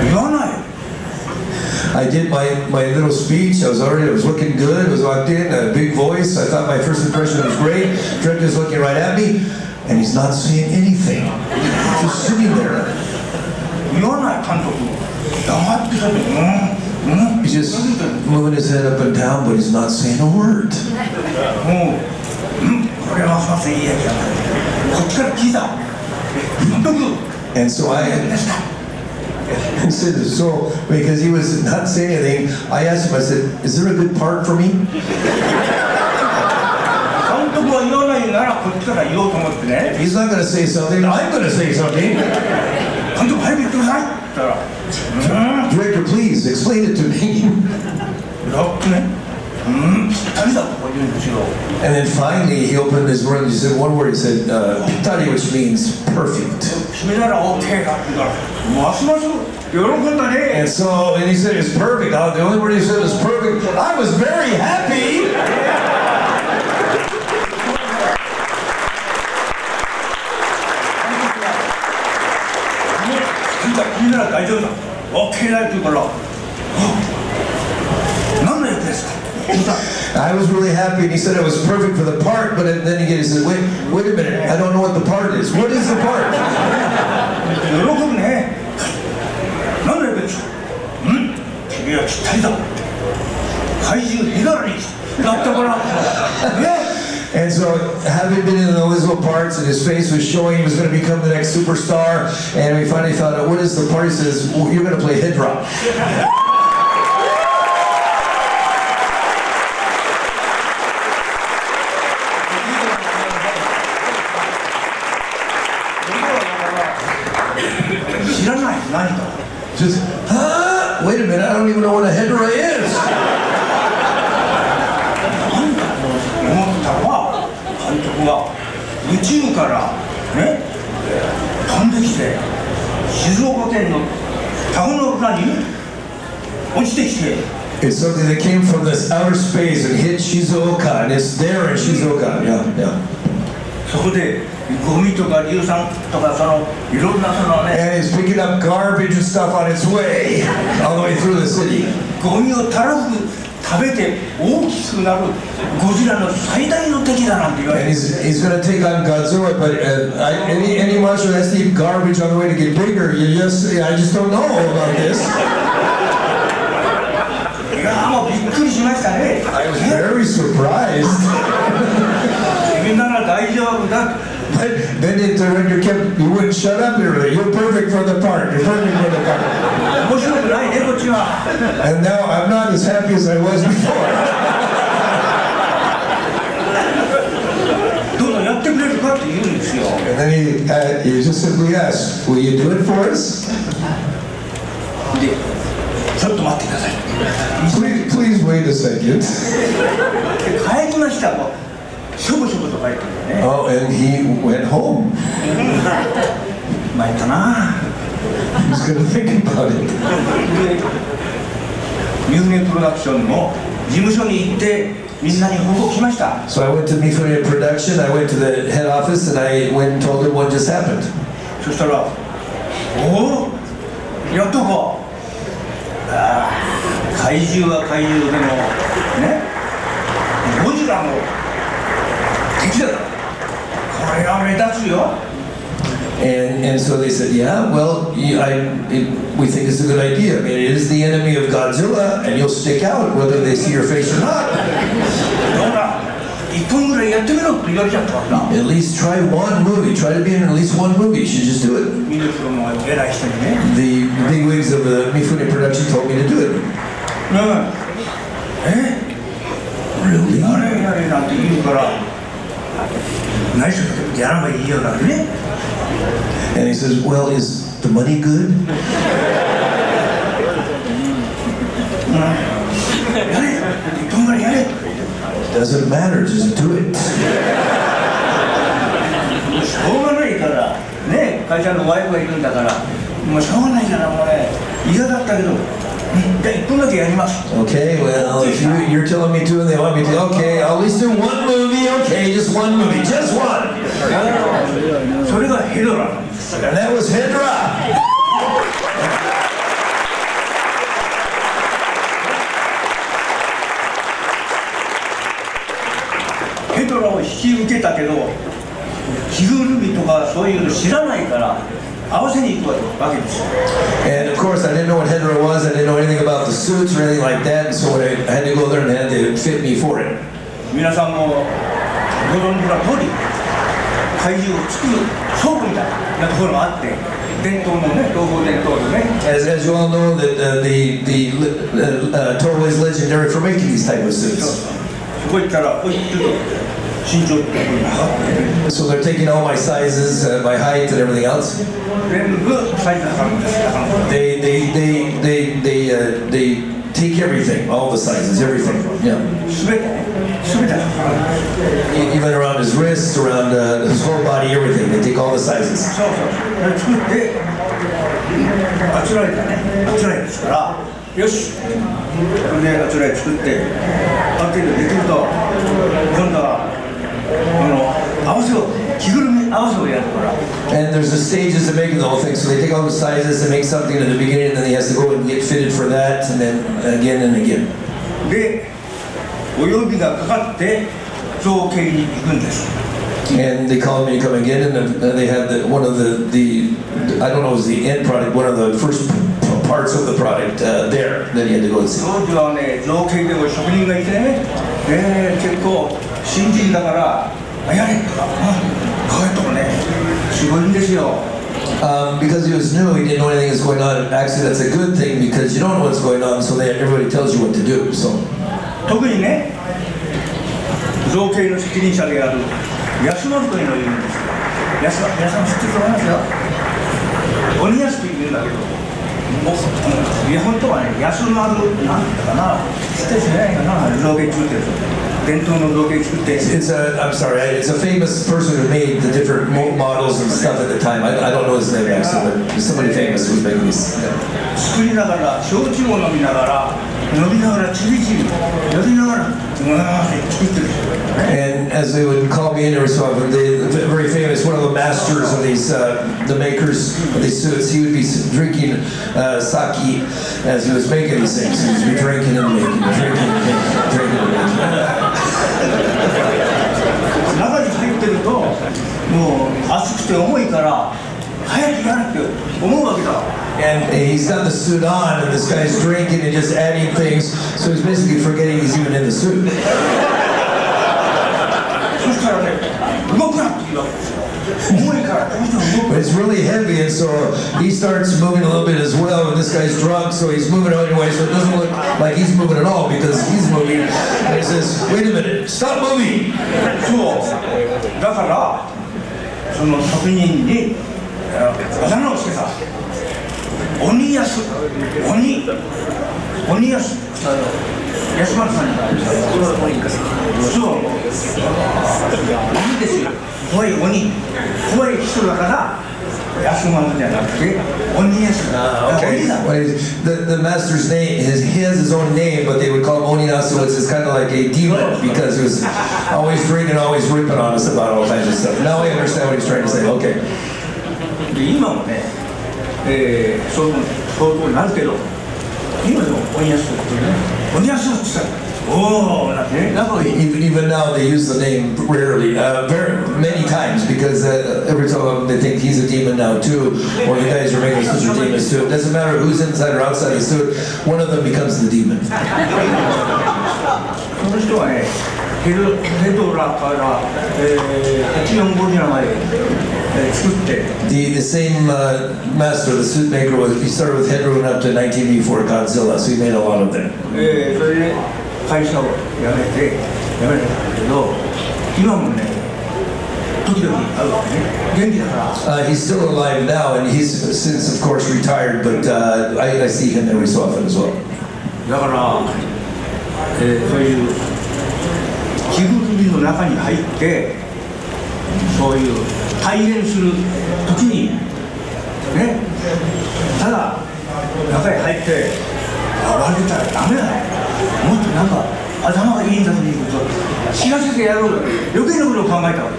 言わない I did my, my little speech. I was already, I was looking good. I was locked in. I had a big voice. I thought my first impression was great. Trent is looking right at me, and he's not saying anything. Just sitting there. You're not comfortable. He's mm, mm. just moving his head up and down, but he's not saying a word. Oh, mm, (laughs) and so I had (laughs) so because he was not saying anything. I asked him. I said, "Is there a good part for me?" (laughs) He's not gonna say something. I'm gonna say something. (laughs) Director, please explain it to me." And then finally he opened his word and he said one word. He said, uh, "Pittari," which means perfect. And so, and he said it's perfect. Uh, the only word he said was perfect. I was very happy. I was really happy, and he said it was perfect for the part. But then he said, "Wait, wait a minute! I don't know what the part is. What is the part?" And so, having been in the invisible parts, and his face was showing he was going to become the next superstar, and we finally found out what is the part. He says, well, "You're going to play Hedorah." (laughs) hit Shizuoka, and it's there in Shizuoka. Yeah, yeah. そこでゴミとか硫酸とかそのいろんなそのね And it's picking up garbage and stuff on its way all the way through the city. ゴミをたらふく食べて大きくなるゴジラの最大の敵だなんて言われ And て he's, he's going to take on Godzilla, but uh, I, any, any monster that has to eat garbage on the way to get bigger, you just, I just don't know about this. いやーもうびっ くりしましたね I was very surprised. (laughs) 君なら大丈夫だ But then it, uh, when you kept, you wouldn't shut up, you're, like, you're perfect for the part, you're perfect for the part. 面白くないねこっちは And now I'm not as happy as I was before. (laughs) どうぞやってくれるかって言うんですよ And then he, uh, he just simply asked, will you do it for us? でちょっと待ってください Please, please wait a second. で帰りましたもうしょぼしょぼと帰ってくるね Oh, and he went home. 参ったな He's to think about it. でミューネプロダクションの事務所に行ってみんなに報告しました So I went to Mifune Production, I went to the head office, and I went and told them what just happened. そしたら「おおやっとかああ怪獣は怪獣でもねゴジラの敵だこれは目立つよ And, and so they said, yeah, well, yeah, I, it, we think it's a good idea. I mean, it is the enemy of Godzilla, and you'll stick out whether they see your face or not. ほら1分ぐらいやってみろって言われちゃったからな At least try one movie. Try to be in at least one movie. You should just do it. ミネプロの偉い人にね The big wigs of the Mifune Production told me to do it. うんえ？Really? やれやれなんて言うから何しろやらばいいよなんてね And he says, well, is the money good? (laughs) やれ1分ぐらいやれ Doesn't matter. Just do it. しょうがないからね会社のワイフがいるんだからもうしょうがないからもうね嫌だったけどうんじゃあ1分だけやります Okay, well, if you, you're telling me to and they want me to, okay, I'll at least do one movie. Okay, just one movie. Just one. And that was ドラを引き受けたけど着ぐるみとかそういうの知らないから合わせに行くわけですよ And of course, I didn't know what Hydra was. I didn't know anything about the suits or anything like that. And so I had to go there and they had to fit me for it. 皆さんもご存知の通り怪獣を作る倉庫みたいなところがあって伝統のね東方伝統のね As, as you all know, that uh, the the uh, uh, Toho is legendary for making these type of suits. そこ行ったら「おいちょっと So they're taking all my sizes, uh, my height, and everything else. They they they they they uh, they take everything, all the sizes, everything. Yeah. Even around his wrists, around uh, his whole body, everything. They take all the sizes you know 해야 And there's the stages of making the whole thing. So they take all the sizes and make something at the beginning, and then he has to go and get fitted for that, and then again and again. 네, 그때 좋게 됐어. and they called me to come again, and they had the, one of the, the, I don't know, it was the end product, one of the first parts of the product uh, there that he had to go and see. 新人だから「あやれ」とか「あこういうとこねすごいんですよ Um, because he was new, he didn't know anything was going on. Actually, that's a good thing because you don't know what's going on, so they, everybody tells you what to do. So, 特にね造形の責任者である安丸というのがいるんですよ安丸皆さん知ってると思いますよ鬼安というんだけど本当はね安丸なんて言ったかな知ってる人いないかな造形作ってる人 伝統の造形作って it's a, I'm sorry, it's a famous person who made the different mo- models and stuff at the time. I, I don't know his name actually, but somebody famous was making these. 作りながら焼酎を飲みながら飲みながらちびちびやりながらうわーって作ってる人だよね And as they would call me in every so often, they, the very famous, one of the masters of these, uh, the makers of these suits, he would be s- drinking uh, sake as he was making these things. He would be drinking and making, drinking and making, drinking and making. (laughs) 中に入ってるともう熱くて重いから早くやれって思うわけだ And he's got the suit on, and this guy's drinking and just adding things, so he's basically forgetting he's even in the suit. (laughs) そしたらね動くなって言うわけですよ 重いからどうしても動く But it's really heavy, and so he starts moving a little bit as well. And this guy's drunk, so he's moving anyway, so it doesn't look like he's moving at all because he's moving. And he says, "Wait a minute, stop moving!" そうだからその職人にああだ名をつけた鬼安鬼鬼安 安丸さんにそう鬼ですよ怖い鬼怖い人だから Okay. The, the master's name, his, he has his own name, but they would call him Oninasu. It's kind of like a demon because he was always drinking, always ripping on us about all kinds of stuff. Now I understand what he's trying to say. Okay. で今もね、えー、そう相当になるけど Even oh, even now they use the name rarely, uh, very many times because uh, every time they think he's a demon now too, or you guys are making sister demons too. It doesn't matter who's inside or outside the suit, one of them becomes the demon. The, the same uh, master, the suit maker, was, he started with Hitler went up to 1984 Godzilla, so he made a lot of them. 会社を辞めて辞めたんだけど今もね時々会うわね元気だから、uh, He's still alive now and he's since of course retired but、uh, I, I see him every so often as well だから、えー、そういう自分の中に入ってそういう対演する時にねただ中に入って暴れてたらダメだよもっとなんか頭がいいんだということを知らせてやろうよ余計なことを考えたわけ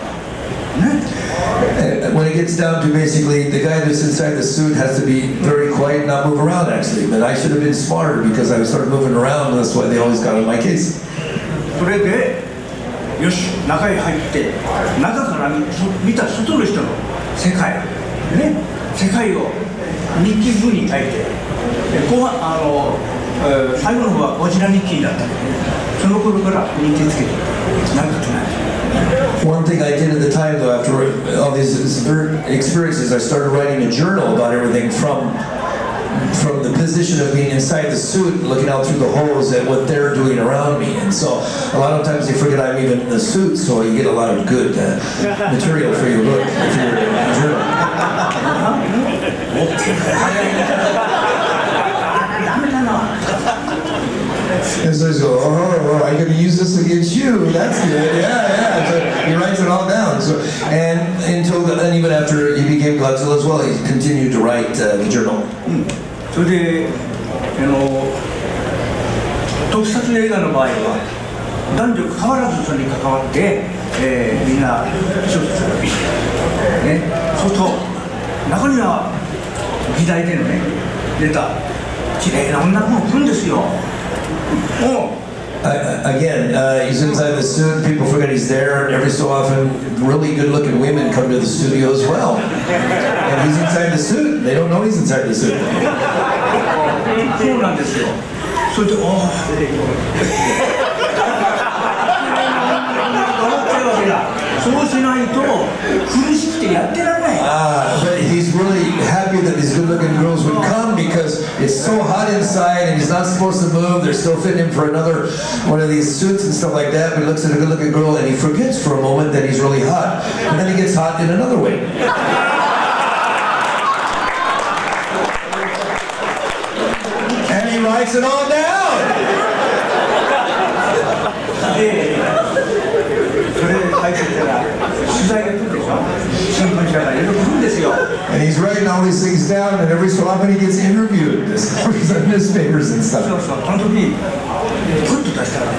だね Uh, When it gets down to basically the guy that's inside the suit has to be very quiet and not move around. Actually, but I should have been smarter because I started moving around. That's why they always got on my case. それでよし中へ入って中から見た外の人の世界ね世界を日記風に書いて後半あの、えー最後の方はゴジラ日記だったその頃から日記つけてなかとない One thing I did at the time, though, after all these experiences, I started writing a journal about everything from from the position of being inside the suit, looking out through the holes at what they're doing around me. And so a lot of times they forget I'm even in the suit, so you get a lot of good uh, material for your book if you're a journal. (laughs) and so he's going, oh, I'm going to use this against you. That's good. Yeah, yeah. So he writes it all down. So, and until the, and even after he became Godzilla as well, he continued to write uh, the journal. Hmm. それであの特撮映画の場合は男女変わらずそれに関わって、えーみんな一つするねそうすると中には議題でのね出た綺麗な女の子も来るんですよ。もう Uh, again, uh, he's inside the suit. People forget he's there, and every so often, really good-looking women come to the studio as well. And he's inside the suit. They don't know he's inside the suit. そうなんですよ それで「おお」 そうしないと苦しくてやってられない Ah, but he's really happy that these good-looking girls would come because it's so hot inside and he's not supposed to move. They're still fitting him for another one of these suits and stuff like that. But he looks at a good-looking girl and he forgets for a moment that he's really hot, and then he gets hot in another way. and he writes it all down. でそれてたら取材が来るでしょ。新聞社がいろいろ来るんですよ。And he's writing all these things down, and every so often he gets interviewed. (laughs) This newspapers and そう stuff. そう。あの時にふっと出したら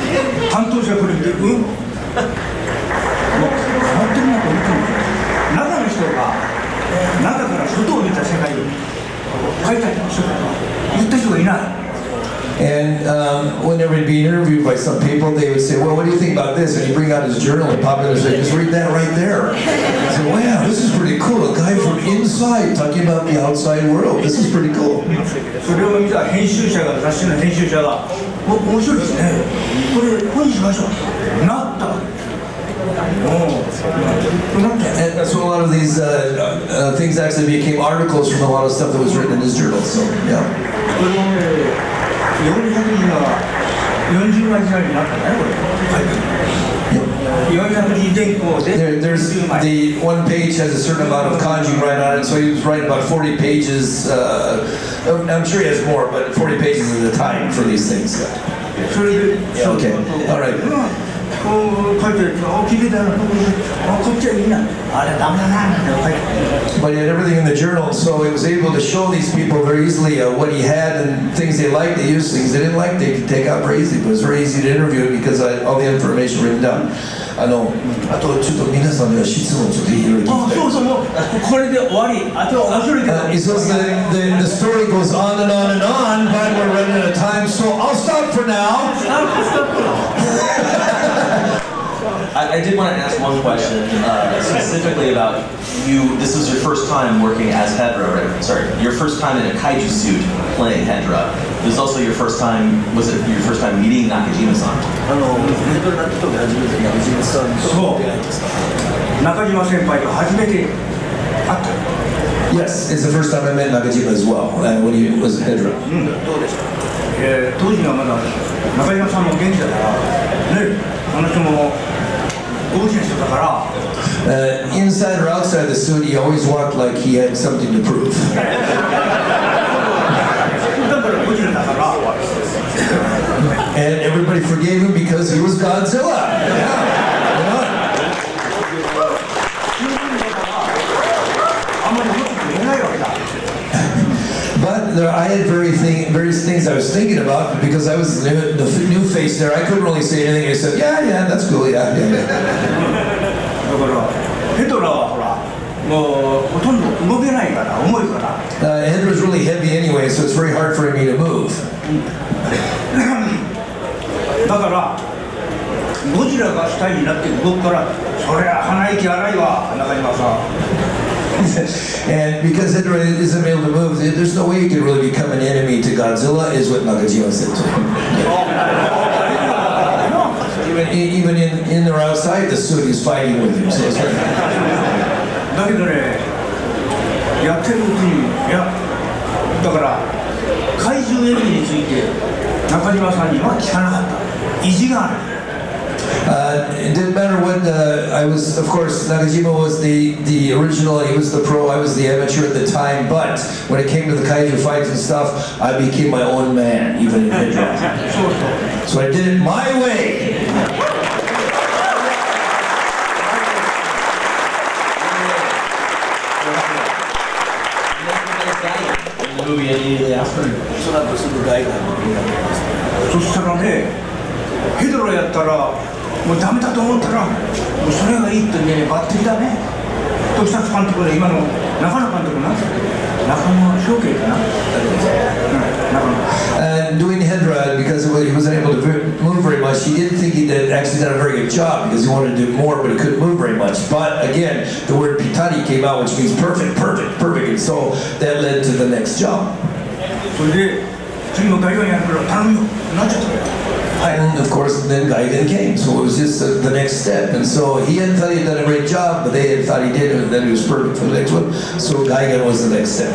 担当者これ見てうん。もう変わってるなと思ってる中の人が中から外を見た世界を書いた人が言った人がいない And um, whenever he'd be interviewed by some people, they would say, "Well, what do you think about this?" And he'd bring out his journal and pop it and say, "Just read that right there." I said, "Wow, this is pretty cool. A guy from inside talking about the outside world. This is pretty cool." それを見た編集者が雑誌の編集者が「お面白いですねこれ本にしましょう」なったわけおおなったよ And so a lot of these uh, uh, things actually became articles from a lot of stuff that was written in his journal. So yeah. これもね400字が40枚時代になったねこれ書いてる400字前後で There, there's 40枚 the one page has a certain amount of kanji right on it, so he was writing about 40 pages. Uh, I'm sure he has more, but 40 pages is the time for these things. それで Yeah, okay. All right. こう書いてると「あ聞いてたらあこっちはいいなあれダメだな」って書いてある But he had everything in the journal, so he was able to show these people very easily uh, what he had and things they liked, they used, things they didn't like, they could take out very easily. But it was very easy to interview because I, all the information written down. あの、あとちょっと皆さんには質問をちょっといろいろ聞きたい。あそうそうもうこれで終わりあとは面白いけど Uh, he says the, the, the story goes on and on and on, but we're running out of time, so I'll stop for now. I, I did want to ask one question uh, specifically about you. This was your first time working as Hedorah, right? Sorry, your first time in a kaiju suit playing Hedorah. It was also your first time. Was it your first time meeting Nakajima-san? Nakajima-senpai Yes, it's the first time I met Nakajima as well, and when he was a Hedorah. Mm. 大きな人だから Uh, inside or outside the suit, he always walked like he had something to prove. だ(laughs) からゴジラだから And everybody forgave him because he was Godzilla. But there, I had very thing, various things I was thinking about because I was the new, the f- new face there. I couldn't really say anything. I said, yeah, yeah, that's cool, yeah, yeah. yeah. (laughs) だからヘドラはほらもうほとんど動けないから重いから Uh, Ed was really heavy anyway, so it's very hard for me to move. だからゴジラが主体になって動くからそりゃ鼻息荒いわ中島さん (clears throat) (laughs) and because Hydra isn't able to move, there's no way he could really become an enemy to Godzilla, is what Nakajima said to him. (laughs) Even, even in, in or outside the suit, he's fighting with him. So it's very, だけどねやってるうちにいやだから怪獣演技について中島さんには聞かなかった意地がある uh, it didn't matter what uh, I was. Of course, Nakajima was the the original. He was the pro. I was the amateur at the time. But when it came to the kaiju fights and stuff, I became my own man, even in Hydra. そうそ(laughs) う So I did it my way. In the movie immediately after. その後すぐガイガーのそしたらねヘドラやったら もうダメだと思ったらもうそれがいいってねバッテリーだね特撮監督で今の中野監督なんですか中野翔慶かな、うん、And doing Hedra, because he wasn't able to move very much, he didn't think he did actually done a very good job because he wanted to do more, but he couldn't move very much. But again, the word pitani came out, which means perfect, perfect, perfect. And so that led to the next job. それで次のガイガンやるから頼むよなっちゃった course, then Geigen came, so it was just the, the next step. And so he hadn't thought he'd done a great job, but they had thought he did, and that he was perfect for the next one. So Geigen was the next step.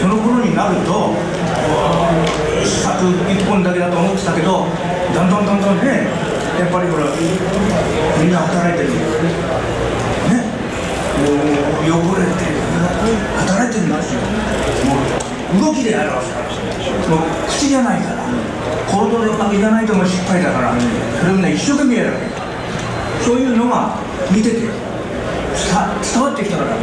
その頃になると作一本だけだと思ってたけどだんだんだんだんねやっぱりほらみんな働いてるねもう汚れて働いてるんですよもう動きで表すからもう口じゃないから 行動でうまくいかないとも失敗だからそれをね一生懸命やるわけそういうのが見てて伝伝わってきたから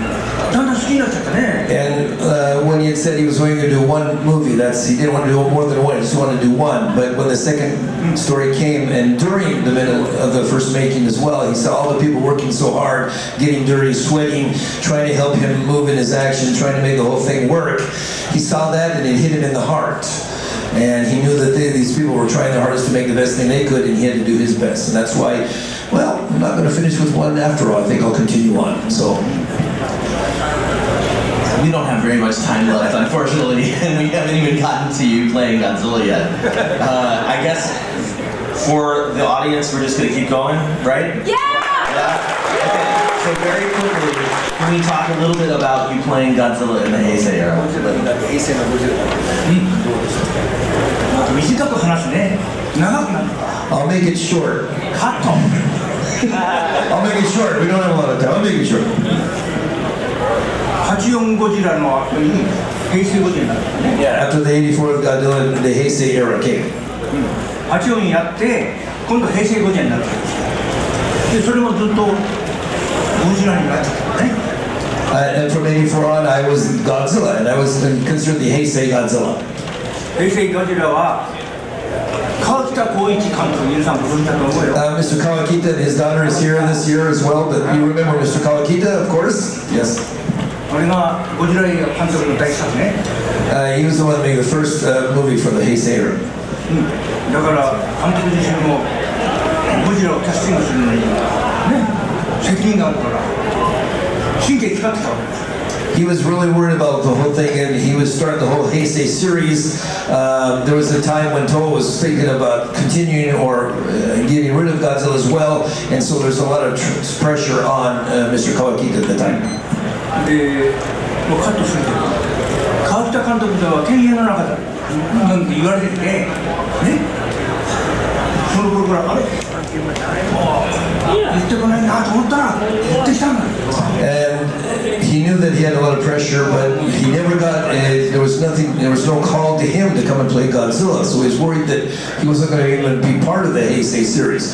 だんだん好きになっちゃったね And uh, when he had said he was going to do one movie, that's he didn't want to do more than one. He just wanted to do one. But when the second story came, and during the middle of the first making as well, he saw all the people working so hard, getting dirty, sweating, trying to help him move in his action, trying to make the whole thing work. He saw that, and it hit him in the heart. And he knew that they, these people were trying their hardest to make the best thing they could, and he had to do his best. And that's why, well, I'm not going to finish with one after all. I think I'll continue on. So. We don't have very much time left, unfortunately, (laughs) and we haven't even gotten to you playing Godzilla yet. Uh, I guess for the audience, we're just going to keep going, right? Yeah! Yeah? So very quickly, can we talk a little bit about you playing Godzilla in the Heisei era? 短く話すね長くなるから I'll make it short. カット I'll make it short. We don't have a lot of time. I'll make it short. 84ゴジラの後に平成ゴジラになったね Yeah. After the 84th Godzilla, the Heisei era came. 84やって今度平成ゴジラになったでそれもずっと Uh, and from 84 on, I was Godzilla, and I was considered the Heisei Godzilla. Heisei Godzilla Kawakita Koichi 감독 인상 무슨 Mr. Kawakita and his daughter is here this year as well, but you remember Mr. Kawakita, of course? Yes. Uh, he was the one making the first uh, movie for the Heisei. 음, 다 ィングするのにね責任があるから神経使ってたわけです He was really worried about the whole thing, and he was starting the whole Heisei series. Uh, there was a time when Toho was thinking about continuing or uh, getting rid of Godzilla as well, and so there's a lot of tr- pressure on uh, Mr. Kawakita at the time. でもうカットするけど川北監督では天元の中だなんて言われててねその頃からあれもう and he knew that he had a lot of pressure, but he never got, a, there was nothing, there was no call to him to come and play Godzilla, so he was worried that he wasn't going to even be part of the Heisei series.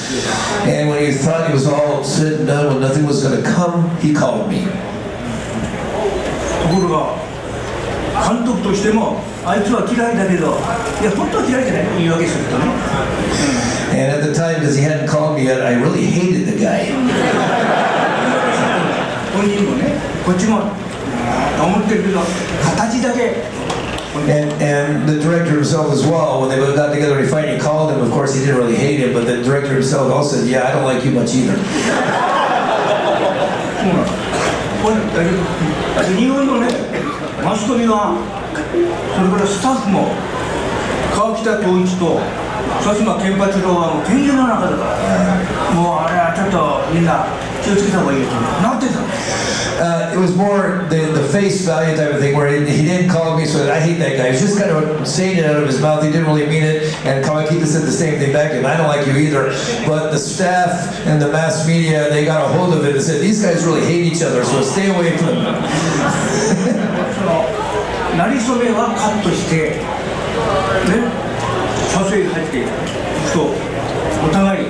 And when he thought he was all said and done, when nothing was going to come, he called me. 監督としてもあいつは嫌いだけどいや本当は嫌いじゃない言い訳するとね And at the time, because he hadn't called me yet, I really hated the guy. 本人もねこっちもと思ってるけど形だけ And, and the director himself as well, when they got together and he finally called him, of course he didn't really hate him, but the director himself also said, yeah, I don't like you much either. 日本のねマスコミはそれからスタッフも川北浩一と佐島健八郎はもう天元の中だからもうあれはちょっとみんな気をつけた方がいいよとなってたの Uh, it was more the, the face value type of thing where he, he didn't call me, so I hate that guy. He was just kind of saying it out of his mouth. He didn't really mean it. And Kawakita said the same thing back to him. I don't like you either. But the staff and the mass media, they got a hold of it and said, these guys really hate each other, so stay away from them. なりそめはカットしてね撮影に入っていくとお互い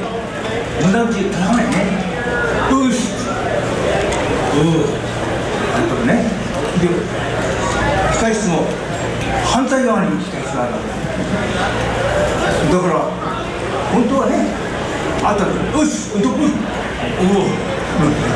無駄口叩かないね。うし。うーあとね。で控室も反対側に控室があるわけ。だから本当はねあったらよしうどくおお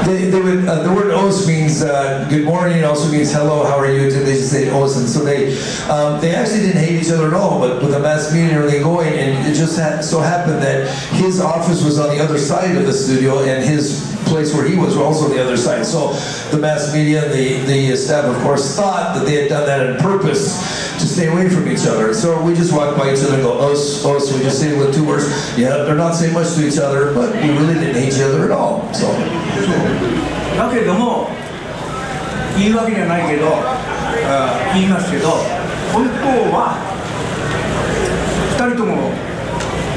They, they would, uh, the word os means uh, good morning, it also means hello, how are you? They just say os, and so they um, they actually didn't hate each other at all. But with the mass media and everything going, and it just ha- so happened that his office was on the other side of the studio, and his place where he was was also on the other side. So the mass media and the, the staff, of course, thought that they had done that on purpose stay away from each other. So we just walk by each other and go, us, us. We just say it with two words. Yeah, they're not saying much to each other, but we really didn't hate each other at all. So だけども言い訳じゃないけどあ言いますけど本当は2人とも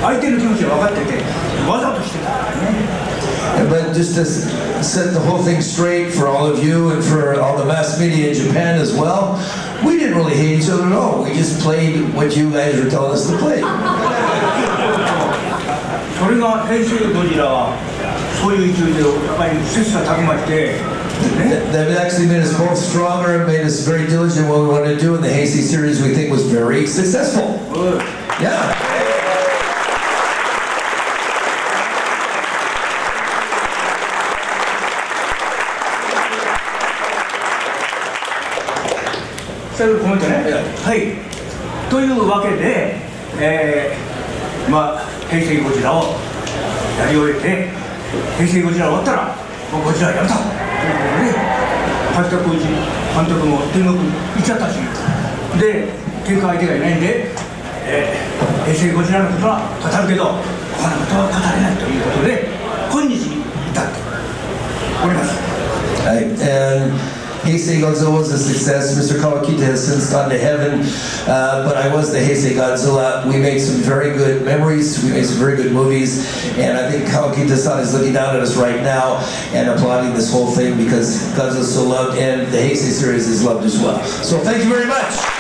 相手の気持ちが分かっててわざとしてたからね But just to s- set the whole thing straight for all of you and for all the mass media in Japan as well, we didn't really hate each other at all. We just played what you guys were telling us to play. 저희가 약간 때 that, that actually made us both stronger and made us very diligent in what we wanted to do, and the Heisei series we think was very successful. Yeah. そういうコメントね。はい。というわけで、えーまあ平成ゴジラをやり終えて平成ゴジラ終わったらもうゴジラやめたと。いうことで橋田浩二監督も天国行っちゃったし。で喧嘩相手がいないんで、えー平成ゴジラのことは語るけど他のことは語れないということで今日に至っております。Right. And Heisei Godzilla was a success. Mr. Kawakita has since gone to heaven, uh, but I was the Heisei Godzilla. We made some very good memories. We made some very good movies, and I think Kawakita-san is looking down at us right now and applauding this whole thing because Godzilla is so loved, and the Heisei series is loved as well. So thank you very much.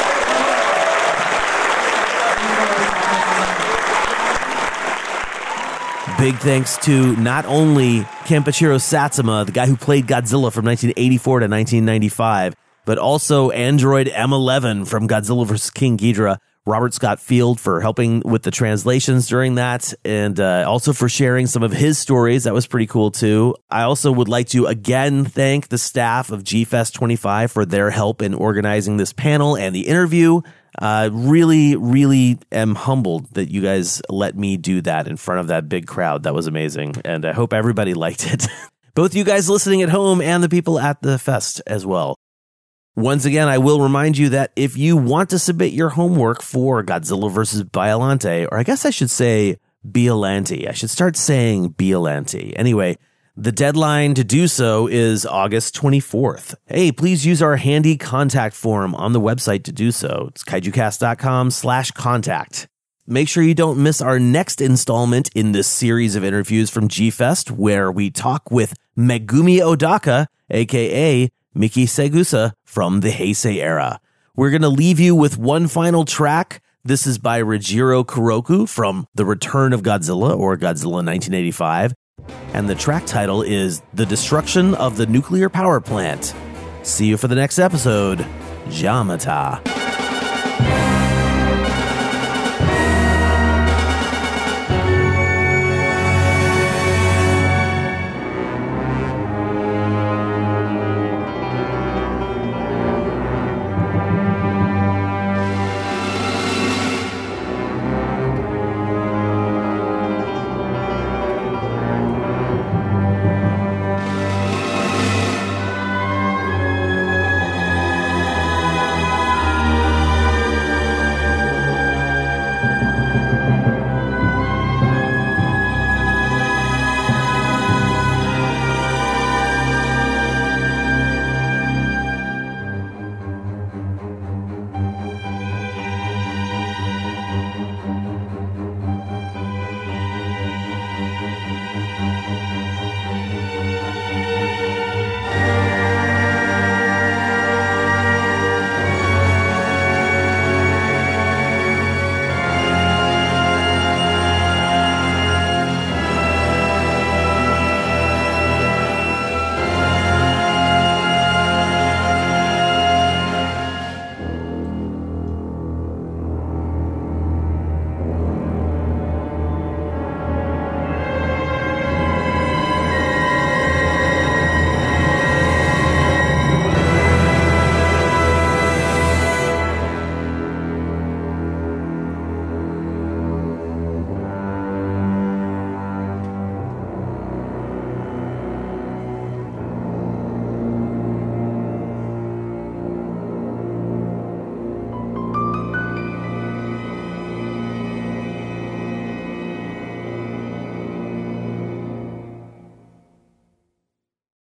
Big thanks to not only Kenpachiro Satsuma, the guy who played Godzilla from 1984 to 1995, but also Android M11 from Godzilla vs. King Ghidorah, Robert Scott Field for helping with the translations during that, and uh, also for sharing some of his stories. That was pretty cool too. I also would like to again thank the staff of GFest 25 for their help in organizing this panel and the interview. Uh, really, really am humbled that you guys let me do that in front of that big crowd. That was amazing. And I hope everybody (laughs) liked it. Both you guys listening at home and the people at the fest as well. Once again, I will remind you that if you want to submit your homework for Godzilla vs. Biolante, or I guess I should say Biolanti, I should start saying Biolanti. Anyway, the deadline to do so is August 24th. Hey, please use our handy contact form on the website to do so. It's kaijucast.com slash contact. Make sure you don't miss our next installment in this series of interviews from G-Fest, where we talk with Megumi Odaka, aka Miki Saegusa from the Heisei era. We're going to leave you with one final track. This is by Reijiro Koroku from The Return of Godzilla or Godzilla 1985 and the track title is The Destruction of the Nuclear Power Plant. See you for the next episode. Jamata.